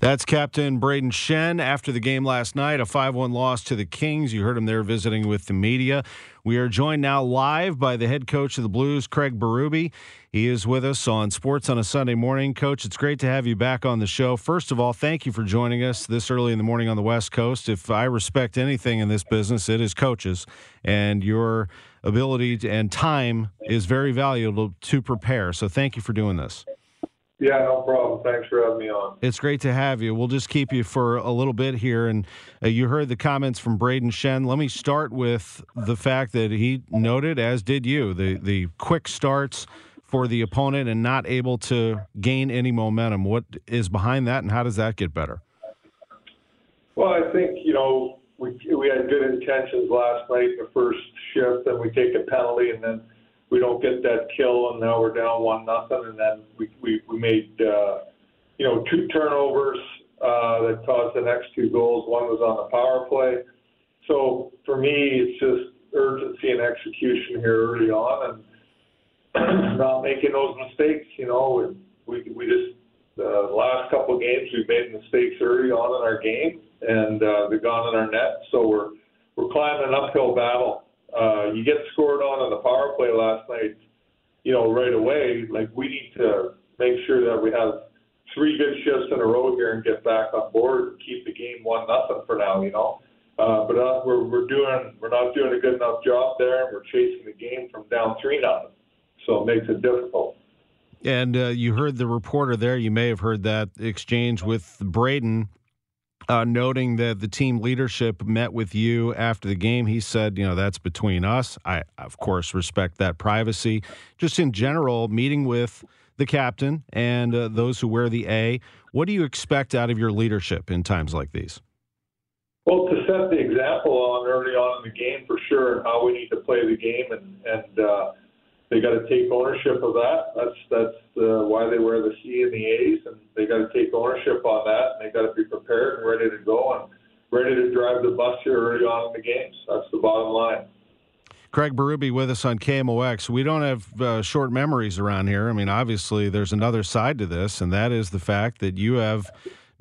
That's Captain Brayden Schenn after the game last night, a 5 1 loss to the Kings. You heard him there visiting with the media. We are joined now live by the head coach of the Blues, Craig Berube. He is with us on Sports on a Sunday morning. Coach, it's great to have you back on the show. First of all, thank you for joining us this early in the morning on the West Coast. If I respect anything in this business, it is coaches, and your ability and time is very valuable to prepare. So thank you for doing this. Yeah, no problem. Thanks for having me on. It's great to have you. We'll just keep you for a little bit here. And uh, you heard the comments from Brayden Schenn. Let me start with the fact that he noted, as did you, the, the quick starts for the opponent and not able to gain any momentum. What is behind that, and how does that get better? Well, I think, you know, we, we had good intentions last night the first shift, and we take a penalty, and then – we don't get that kill, and now we're down one nothing. And then we we, we made uh, you know two turnovers uh, that caused the next two goals. One was on the power play. So for me, it's just urgency and execution here early on, and not making those mistakes. You know, we we we just the last couple of games we've made mistakes early on in our game, and uh, they've gone in our net. So we're we're climbing an uphill battle uh, you get scored on on the power play last night, you know, right away. Like we need to make sure that we have three good shifts in a row here and get back on board and keep the game one nothing for now. You know, uh, but uh, we're we're doing we're not doing a good enough job there, and we're chasing the game from down three nothing, so it makes it difficult. And uh, you heard the reporter there. You may have heard that exchange with Brayden uh, noting that the team leadership met with you after the game. He said, you know, that's between us. I, of course, respect that privacy. Just in general, meeting with the captain and uh, those who wear the A, what do you expect out of your leadership in times like these? Well, to set the example on early on in the game for sure, and how we need to play the game, and and uh, they got to take ownership of that. That's that's uh, why they wear the C and the A's, and they got to take ownership on that. And they got to be prepared and ready to go and ready to drive the bus here early on in the games. That's the bottom line. Craig Berube with us on KMOX. We don't have uh, short memories around here. I mean, obviously, there's another side to this, and that is the fact that you have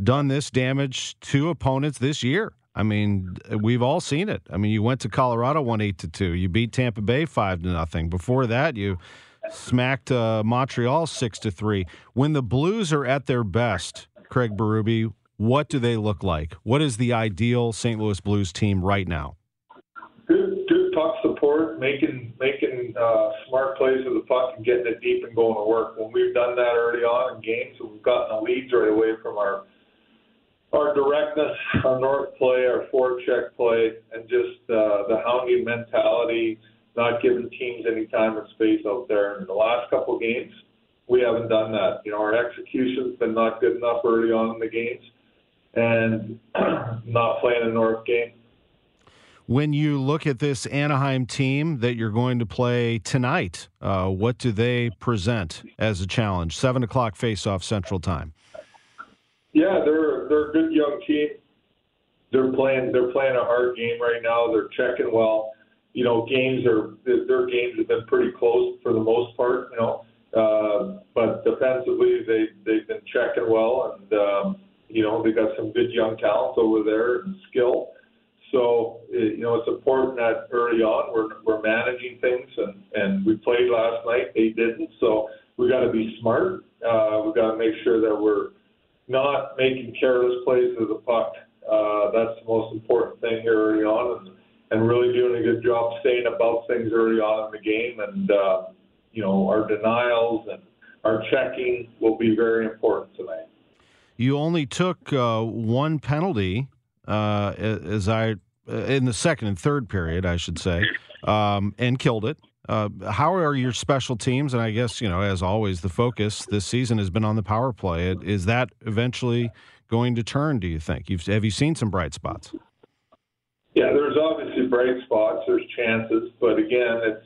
done this damage to opponents this year. I mean, we've all seen it. I mean, you went to Colorado one eight to two. You beat Tampa Bay five to nothing. Before that, you smacked uh, Montreal six to three. When the Blues are at their best, Craig Berube, what do they look like? What is the ideal St. Louis Blues team right now? Good, good puck support, making making uh, smart plays with the puck and getting it deep and going to work. When we've done that early on in games, we've gotten the leads right away from our our directness, our north play, our forecheck play, and just uh, the hounding mentality, not giving teams any time or space out there. In the last couple of games, we haven't done that. You know, our execution's been not good enough early on in the games, and not playing a north game. When you look at this Anaheim team that you're going to play tonight, uh, what do they present as a challenge? Seven o'clock face-off Central Time. Yeah, they're they're a good young team. They're playing they're playing a hard game right now. They're checking well. You know, games are their games have been pretty close for the most part. You know, uh, but defensively they they've been checking well, and um, you know they got some good young talent over there and skill. So you know it's important that early on we're we're managing things, and and we played last night. They didn't, so we got to be smart. Uh, we got to make sure that we're not making careless plays with the puck. Uh, that's the most important thing here early on, and, and really doing a good job staying above things early on in the game. And uh, you know, our denials and our checking will be very important tonight. You only took uh, one penalty, uh, as I in the second and third period, I should say, um, and killed it. Uh, how are your special teams? And I guess you know, as always, the focus this season has been on the power play. Is that eventually going to turn? Do you think? You've have you seen some bright spots? Yeah, there's obviously bright spots. There's chances, but again, it's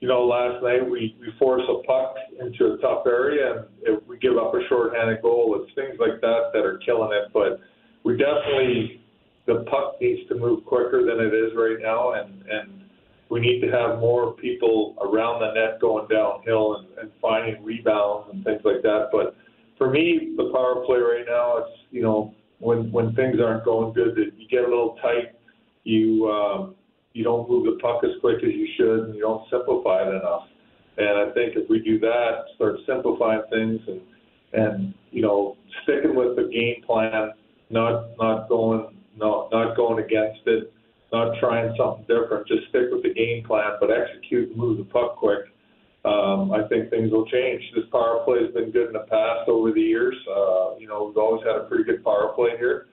you know, last night we we force a puck into a tough area and if we give up a shorthanded goal. It's things like that that are killing it. But we definitely the puck needs to move quicker than it is right now, and and we need to have more people around the net going downhill and, and finding rebounds and things like that. But for me, the power play right now, it's you know when when things aren't going good, that you get a little tight, you um, you don't move the puck as quick as you should, and you don't simplify it enough. And I think if we do that, start simplifying things and and you know sticking with the game plan, not not going no not going against it not trying something different. Just stick with the game plan, but execute and move the puck quick. Um, I think things will change. This power play has been good in the past over the years. Uh, you know, we've always had a pretty good power play here.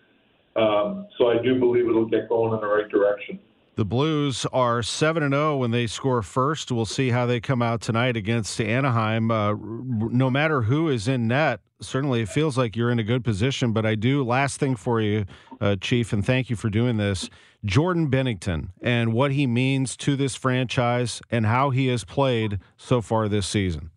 Um, so I do believe it'll get going in the right direction. The Blues are 7 and 0 when they score first. We'll see how they come out tonight against Anaheim. Uh, no matter who is in net, certainly it feels like you're in a good position. But I do, last thing for you, uh, Chief, and thank you for doing this. Jordan Binnington and what he means to this franchise and how he has played so far this season.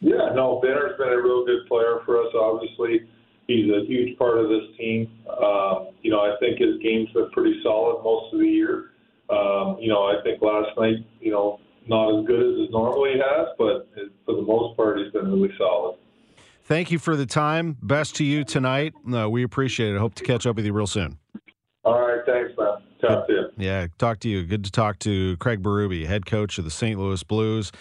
Yeah, no, Binner's been a real good player for us. Obviously, he's a huge part of this team. Um, you know, I think his game's been pretty solid most of the year. Um, you know, I think last night, you know, not as good as it normally has, but for the most part, he's been really solid. Thank you for the time. Best to you tonight. Uh, we appreciate it. Hope to catch up with you real soon. All right. Thanks, man. Talk to you. Yeah, talk to you. Good to talk to Craig Berube, head coach of the St. Louis Blues.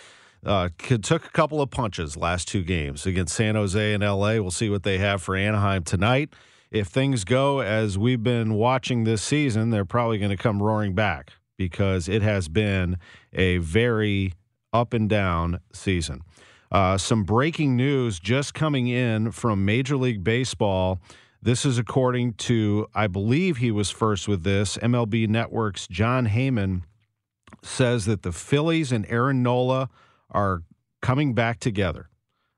Uh, took a couple of punches last two games against San Jose and LA. We'll see what they have for Anaheim tonight. If things go as we've been watching this season, they're probably going to come roaring back because it has been a very up and down season. Uh, some breaking news just coming in from Major League Baseball. This is according to, I believe he was first with this. MLB Network's Jon Heyman says that the Phillies and Aaron Nola are coming back together.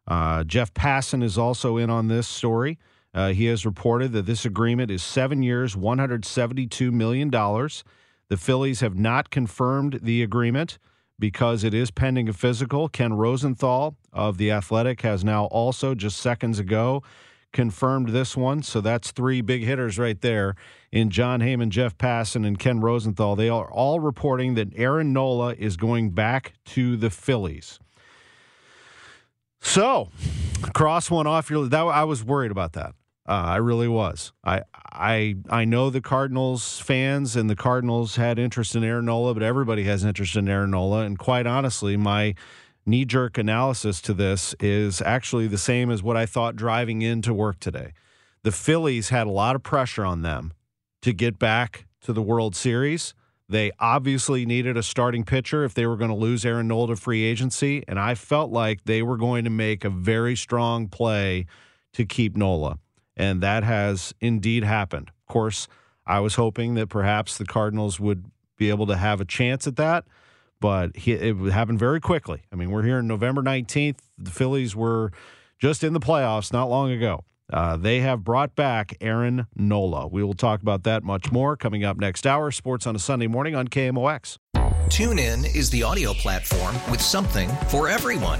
Uh, Jeff Passan is also in on this story. Uh, he has reported that this agreement is seven years, $172 million. The Phillies have not confirmed the agreement because it is pending a physical. Ken Rosenthal of The Athletic has now also, just seconds ago, confirmed this one. So that's three big hitters right there in Jon Heyman, Jeff Passan, and Ken Rosenthal. They are all reporting that Aaron Nola is going back to the Phillies. So, cross one off your that I was worried about that. Uh, I really was. I I I know the Cardinals fans and the Cardinals had interest in Aaron Nola, but everybody has interest in Aaron Nola. And quite honestly, my knee jerk analysis to this is actually the same as what I thought driving into work today. The Phillies had a lot of pressure on them to get back to the World Series. They obviously needed a starting pitcher if they were going to lose Aaron Nola to free agency. And I felt like they were going to make a very strong play to keep Nola. And that has indeed happened. Of course, I was hoping that perhaps the Cardinals would be able to have a chance at that but it happened very quickly. I mean, we're here on November 19th. The Phillies were just in the playoffs not long ago. Uh, they have brought back Aaron Nola. We will talk about that much more coming up next hour. Sports on a Sunday morning on KMOX. TuneIn is the audio platform with something for everyone.